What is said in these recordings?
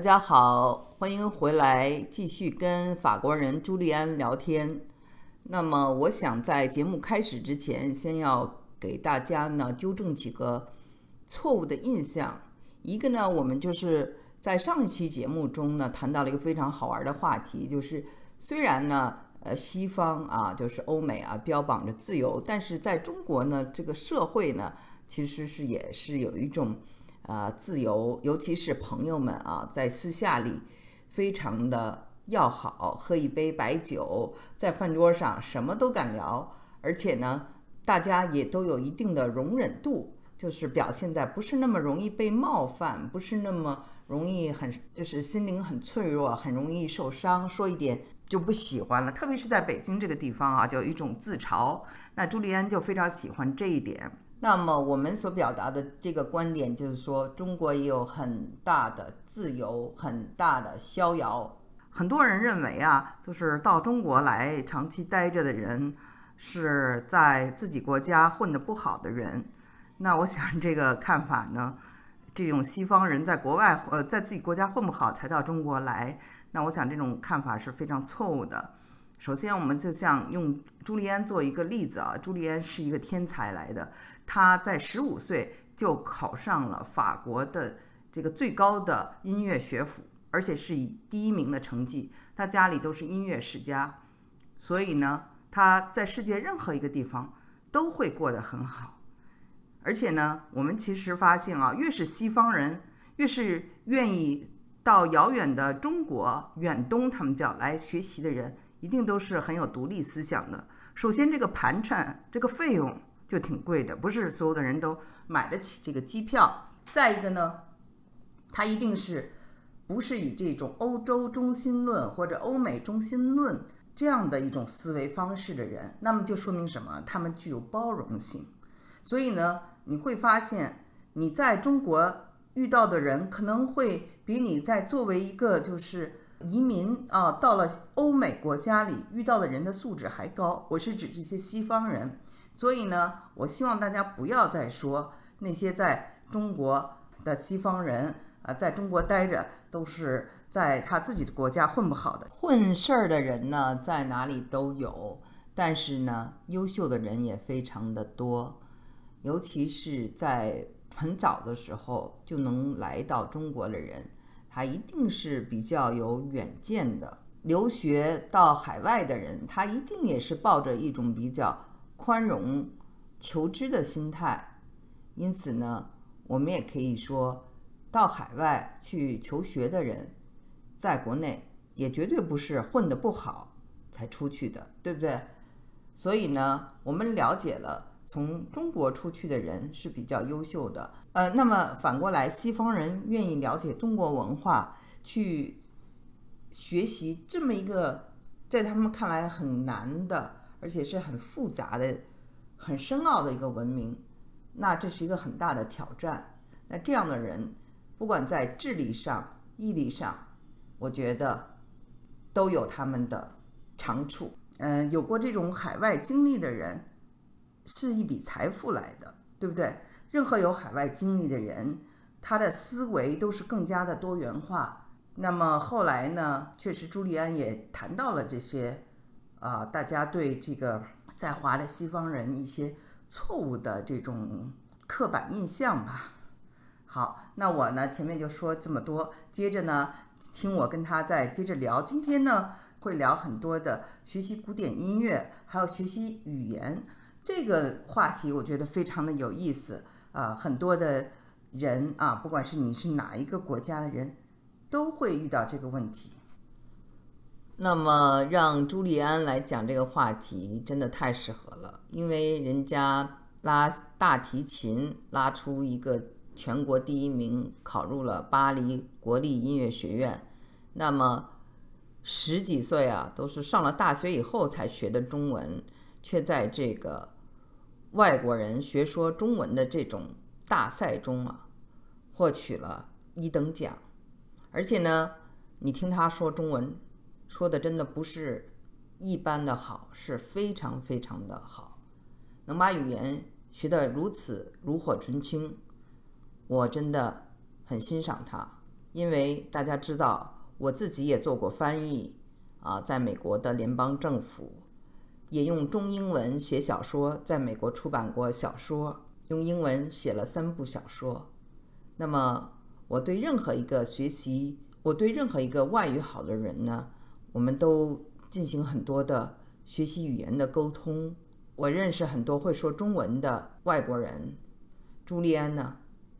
大家好，欢迎回来，继续跟法国人朱利安聊天。那么，我想在节目开始之前，先要给大家呢纠正几个错误的印象。一个呢，我们就是在上一期节目中呢谈到了一个非常好玩的话题，就是虽然呢，呃，西方啊，就是欧美啊，标榜着自由，但是在中国呢，这个社会呢，其实是也是有一种。啊，自由，尤其是朋友们啊，在私下里非常的要好，喝一杯白酒，在饭桌上什么都敢聊，而且呢，大家也都有一定的容忍度，就是表现在不是那么容易被冒犯，不是那么容易很就是心灵很脆弱，很容易受伤，说一点就不喜欢了。特别是在北京这个地方啊，就有一种自嘲。那朱利安就非常喜欢这一点。那么我们所表达的这个观点就是说，中国也有很大的自由，很大的逍遥。很多人认为啊，就是到中国来长期待着的人，是在自己国家混得不好的人。那我想这个看法呢，这种西方人在国外呃在自己国家混不好才到中国来，那我想这种看法是非常错误的。首先，我们就像用朱利安做一个例子啊，朱利安是一个天才来的。他在十五岁就考上了法国的这个最高的音乐学府，而且是以第一名的成绩。他家里都是音乐世家，所以呢，他在世界任何一个地方都会过得很好。而且呢，我们其实发现啊，越是西方人，越是愿意到遥远的中国远东，他们叫来学习的人，一定都是很有独立思想的。首先，这个盘缠，这个费用。就挺贵的，不是所有的人都买得起这个机票。再一个呢，他一定是不是以这种欧洲中心论或者欧美中心论这样的一种思维方式的人，那么就说明什么？他们具有包容性。所以呢，你会发现你在中国遇到的人，可能会比你在作为一个就是移民啊到了欧美国家里遇到的人的素质还高。我是指这些西方人。所以呢，我希望大家不要再说那些在中国的西方人啊，在中国待着都是在他自己的国家混不好的。混事儿的人呢，在哪里都有，但是呢，优秀的人也非常的多，尤其是在很早的时候就能来到中国的人，他一定是比较有远见的。留学到海外的人，他一定也是抱着一种比较。宽容、求知的心态，因此呢，我们也可以说，到海外去求学的人，在国内也绝对不是混得不好才出去的，对不对？所以呢，我们了解了从中国出去的人是比较优秀的。呃，那么反过来，西方人愿意了解中国文化，去学习这么一个在他们看来很难的。而且是很复杂的、很深奥的一个文明，那这是一个很大的挑战。那这样的人，不管在智力上、毅力上，我觉得都有他们的长处。嗯，有过这种海外经历的人，是一笔财富来的，对不对？任何有海外经历的人，他的思维都是更加的多元化。那么后来呢？确实，朱利安也谈到了这些。啊，大家对这个在华的西方人一些错误的这种刻板印象吧。好，那我呢前面就说这么多，接着呢听我跟他再接着聊。今天呢会聊很多的学习古典音乐，还有学习语言这个话题，我觉得非常的有意思啊。很多的人啊，不管是你是哪一个国家的人，都会遇到这个问题。那么让朱利安来讲这个话题，真的太适合了，因为人家拉大提琴拉出一个全国第一名，考入了巴黎国立音乐学院。那么十几岁啊，都是上了大学以后才学的中文，却在这个外国人学说中文的这种大赛中啊，获取了一等奖。而且呢，你听他说中文。说的真的不是一般的好，是非常非常的好，能把语言学得如此炉火纯青，我真的很欣赏他。因为大家知道，我自己也做过翻译啊，在美国的联邦政府也用中英文写小说，在美国出版过小说，用英文写了三部小说。那么，我对任何一个学习，我对任何一个外语好的人呢，我们都进行很多的学习语言的沟通。我认识很多会说中文的外国人，朱利安呢，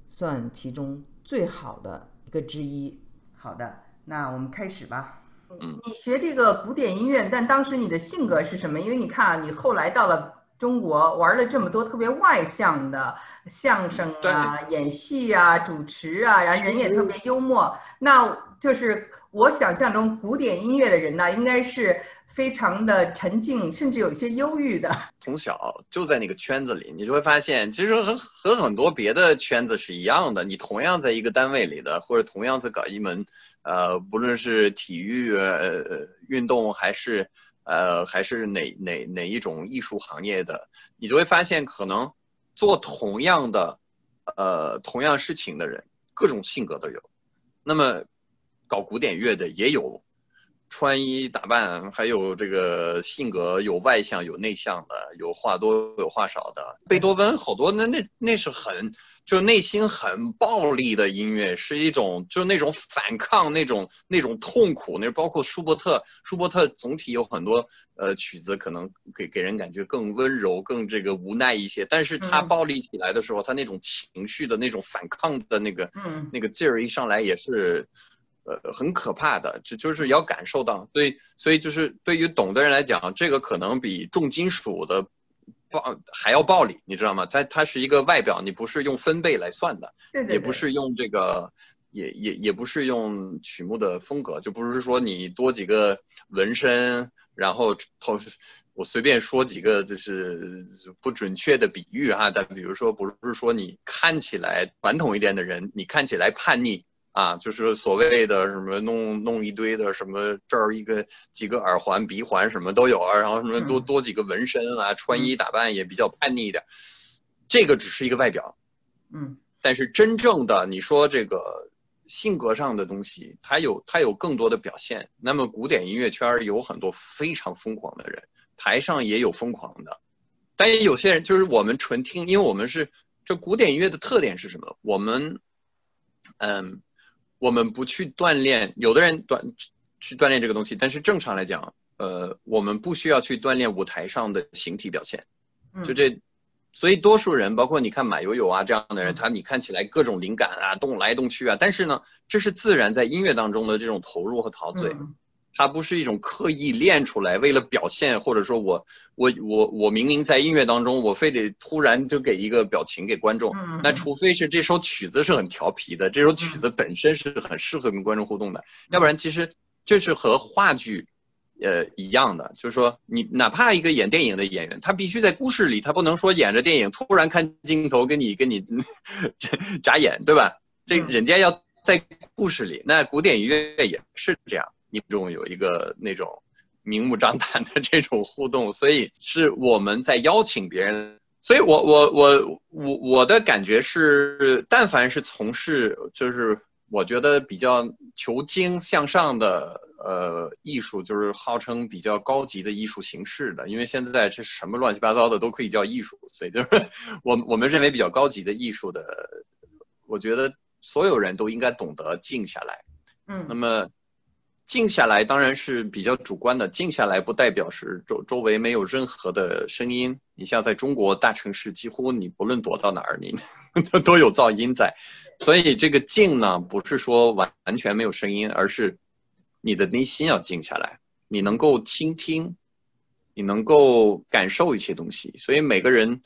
算其中最好的一个之一。好的，那我们开始吧。嗯，你学这个古典音乐，但当时你的性格是什么？因为你看啊，你后来到了。中国玩了这么多特别外向的相声啊、演戏啊、主持啊，然后人也特别幽默。那就是我想象中古典音乐的人呢，应该是非常的沉静，甚至有些忧郁的。从小就在那个圈子里，你就会发现，其实和和很多别的圈子是一样的。你同样在一个单位里的，或者同样在搞一门，呃，不论是体育呃运动还是。呃，还是哪哪哪一种艺术行业的，你就会发现，可能做同样的，呃，同样事情的人，各种性格都有。那么，搞古典乐的也有。穿衣打扮，还有这个性格，有外向有内向的，有话多有话少的。贝多芬好多，那那那是很就内心很暴力的音乐，是一种就是那种反抗，那种那种痛苦。那包括舒伯特，舒伯特总体有很多呃曲子，可能给给人感觉更温柔，更这个无奈一些。但是他暴力起来的时候，他那种情绪的那种反抗的那个那个劲儿一上来也是。呃，很可怕的，就就是要感受到，所以所以就是对于懂的人来讲，这个可能比重金属的暴还要暴力，你知道吗？它它是一个外表，你不是用分贝来算的，也不是用这个，也也也不是用曲目的风格，就不是说你多几个纹身，然后头我随便说几个就是不准确的比喻哈，但比如说不是说你看起来传统一点的人，你看起来叛逆。啊，就是所谓的什么弄弄一堆的什么这儿一个几个耳环鼻环什么都有啊，然后什么多多几个纹身啊，穿衣打扮也比较叛逆一点，这个只是一个外表，嗯，但是真正的你说这个性格上的东西，它有它有更多的表现。那么古典音乐圈有很多非常疯狂的人，台上也有疯狂的，但也有些人就是我们纯听，因为我们是这古典音乐的特点是什么？我们，嗯。我们不去锻炼，有的人锻去锻炼这个东西，但是正常来讲，呃，我们不需要去锻炼舞台上的形体表现，就这，所以多数人，包括你看马友友啊这样的人，他你看起来各种灵感啊，动来动去啊，但是呢，这是自然在音乐当中的这种投入和陶醉。它不是一种刻意练出来，为了表现，或者说我我我我明明在音乐当中，我非得突然就给一个表情给观众。那除非是这首曲子是很调皮的，这首曲子本身是很适合跟观众互动的，要不然其实这是和话剧，呃一样的，就是说你哪怕一个演电影的演员，他必须在故事里，他不能说演着电影突然看镜头跟你跟你 眨眼，对吧？这人家要在故事里，那古典音乐也是这样。你中有一个那种明目张胆的这种互动，所以是我们在邀请别人。所以我我我我我的感觉是，但凡是从事就是我觉得比较求精向上的呃艺术，就是号称比较高级的艺术形式的，因为现在这什么乱七八糟的都可以叫艺术，所以就是我我们认为比较高级的艺术的，我觉得所有人都应该懂得静下来。嗯，那么。静下来当然是比较主观的，静下来不代表是周周围没有任何的声音。你像在中国大城市，几乎你不论躲到哪儿，你都 都有噪音在。所以这个静呢，不是说完完全没有声音，而是你的内心要静下来，你能够倾听，你能够感受一些东西。所以每个人，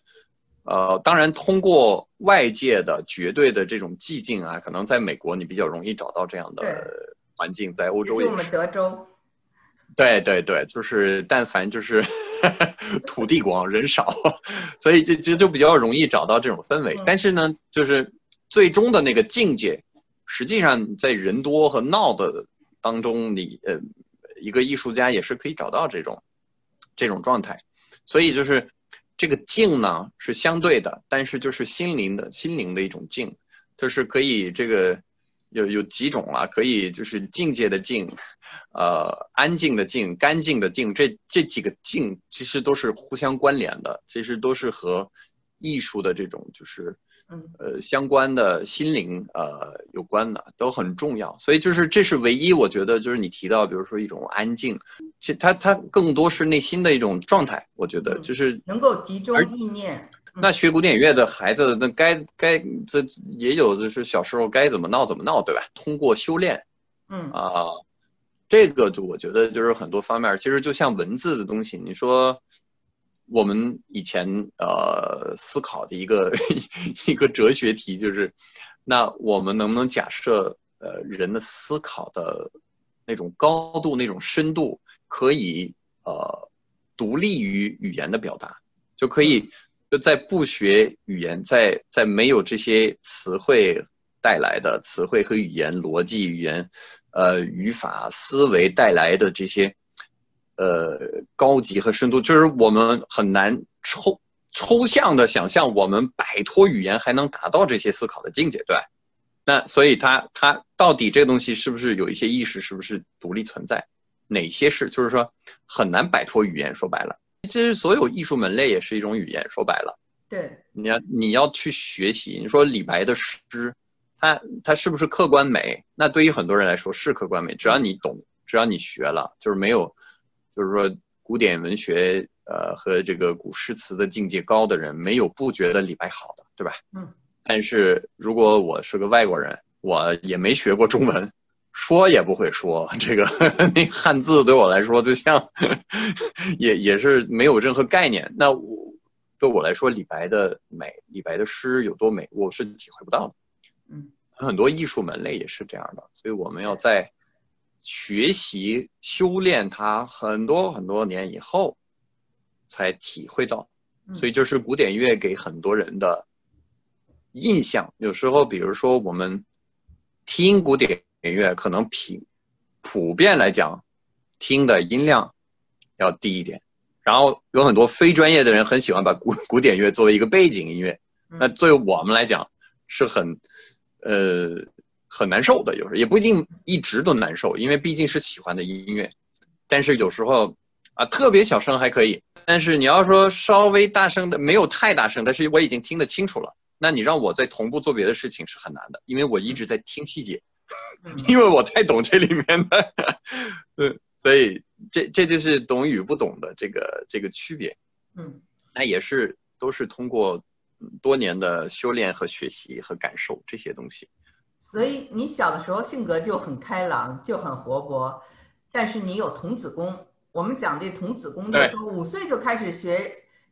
呃，当然通过外界的绝对的这种寂静啊，可能在美国你比较容易找到这样的。环境在欧洲也是。我们德州。对对对，就是但凡就是 土地广人少，所以就就就比较容易找到这种氛围。但是呢，就是最终的那个境界，实际上在人多和闹的当中，你呃一个艺术家也是可以找到这种这种状态。所以就是这个静呢是相对的，但是就是心灵的心灵的一种静，就是可以这个。有有几种啊，可以就是境界的境，呃，安静的静，干净的净，这这几个静其实都是互相关联的，其实都是和艺术的这种就是呃相关的心灵呃有关的，都很重要。所以就是这是唯一我觉得就是你提到，比如说一种安静，这它它更多是内心的一种状态，我觉得就是能够集中意念。那学古典乐的孩子，那该该这也有就是小时候该怎么闹怎么闹，对吧？通过修炼，嗯啊，这个就我觉得就是很多方面，其实就像文字的东西，你说我们以前呃思考的一个 一个哲学题就是，那我们能不能假设呃人的思考的那种高度、那种深度，可以呃独立于语言的表达，就可以。就在不学语言，在在没有这些词汇带来的词汇和语言逻辑、语言呃语法思维带来的这些呃高级和深度，就是我们很难抽抽象的想象，我们摆脱语言还能达到这些思考的境界，对？那所以它它到底这个东西是不是有一些意识，是不是独立存在？哪些是？就是说很难摆脱语言，说白了。其实所有艺术门类也是一种语言，说白了，对，你要你要去学习。你说李白的诗，他他是不是客观美？那对于很多人来说是客观美，只要你懂，只要你学了，就是没有，就是说古典文学呃和这个古诗词的境界高的人，没有不觉得李白好的，对吧？嗯。但是如果我是个外国人，我也没学过中文。说也不会说这个，那汉字对我来说就像，也也是没有任何概念。那我对我来说，李白的美，李白的诗有多美，我是体会不到的。嗯，很多艺术门类也是这样的，所以我们要在学习修炼它很多很多年以后，才体会到。所以就是古典乐给很多人的印象，有时候比如说我们听古典。音乐可能平普遍来讲，听的音量要低一点，然后有很多非专业的人很喜欢把古古典乐作为一个背景音乐，那作为我们来讲是很呃很难受的，有时候也不一定一直都难受，因为毕竟是喜欢的音乐，但是有时候啊特别小声还可以，但是你要说稍微大声的，没有太大声，但是我已经听得清楚了，那你让我在同步做别的事情是很难的，因为我一直在听细节。因为我太懂这里面的，嗯，所以这这就是懂与不懂的这个这个区别，嗯，那也是都是通过多年的修炼和学习和感受这些东西。所以你小的时候性格就很开朗，就很活泼，但是你有童子功。我们讲这童子功，就说五岁就开始学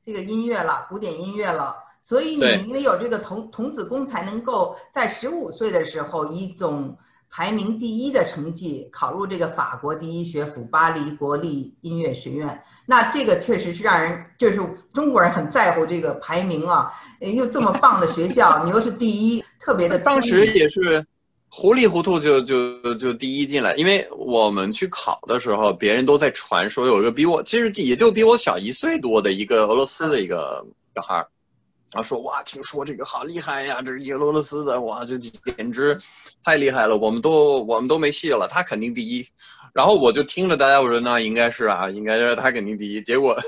这个音乐了，古典音乐了。所以你因为有这个童童子功，才能够在十五岁的时候一种。排名第一的成绩考入这个法国第一学府巴黎国立音乐学院，那这个确实是让人就是中国人很在乎这个排名啊，又这么棒的学校，你又是第一，特别的。当时也是糊里糊涂就就就第一进来，因为我们去考的时候，别人都在传说有一个比我其实也就比我小一岁多的一个俄罗斯的一个小孩儿。他说：“哇，听说这个好厉害呀，这是耶罗罗斯的，哇，这简直太厉害了，我们都我们都没戏了，他肯定第一。”然后我就听着大家我说：“那应该是啊，应该是他肯定第一。”结果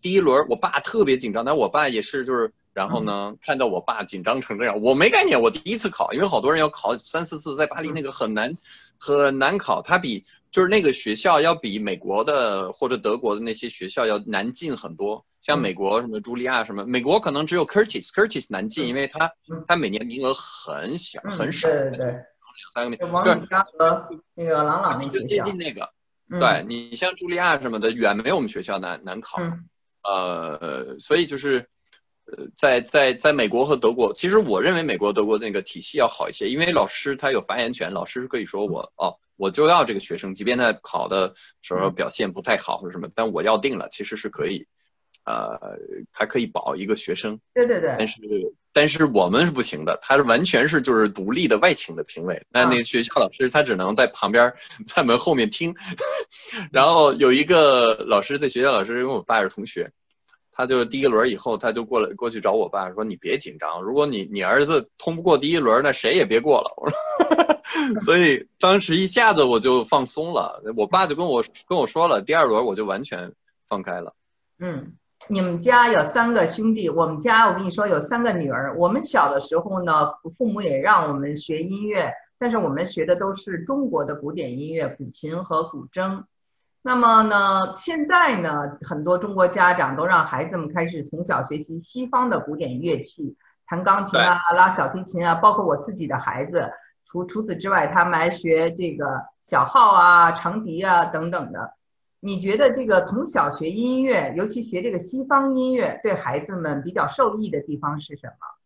第一轮，我爸特别紧张，但我爸也是就是，然后呢，看到我爸紧张成这样，我没概念，我第一次考，因为好多人要考三四次，在巴黎那个很难很难考，他比就是那个学校要比美国的或者德国的那些学校要难进很多。像美国什么茱莉亚什么，美国可能只有 Curtis，Curtis 难进，因为他他每年名额很小很少，对对对，两三个名。王敏佳和那个朗朗那就接近那个，对你像茱莉亚什么的，远没我们学校难难考。呃，所以就是，呃，在在在美国和德国，其实我认为美国德国那个体系要好一些，因为老师他有发言权，老师可以说我哦，我就要这个学生，即便他考的时候表现不太好或者什么，但我要定了，其实是可以。呃，还可以保一个学生，对对对，但是但是我们是不行的，他是完全是就是独立的外请的评委，那那学校老师他只能在旁边在门后面听，然后有一个老师在学校老师因为我爸是同学，他就是第一轮以后，他就过来过去找我爸说：“你别紧张，如果你你儿子通不过第一轮，那谁也别过了。”我说，所以当时一下子我就放松了。我爸就跟我跟我说了，第二轮我就完全放开了。嗯，你们家有三个兄弟，我们家我跟你说有三个女儿。我们小的时候呢，父母也让我们学音乐，但是我们学的都是中国的古典音乐，古琴和古筝。那么呢，现在呢，很多中国家长都让孩子们开始从小学习西方的古典乐器，弹钢琴啊，拉小提琴啊，包括我自己的孩子。除除此之外，他们还学这个小号啊、长笛啊等等的。你觉得这个从小学音乐，尤其学这个西方音乐，对孩子们比较受益的地方是什么？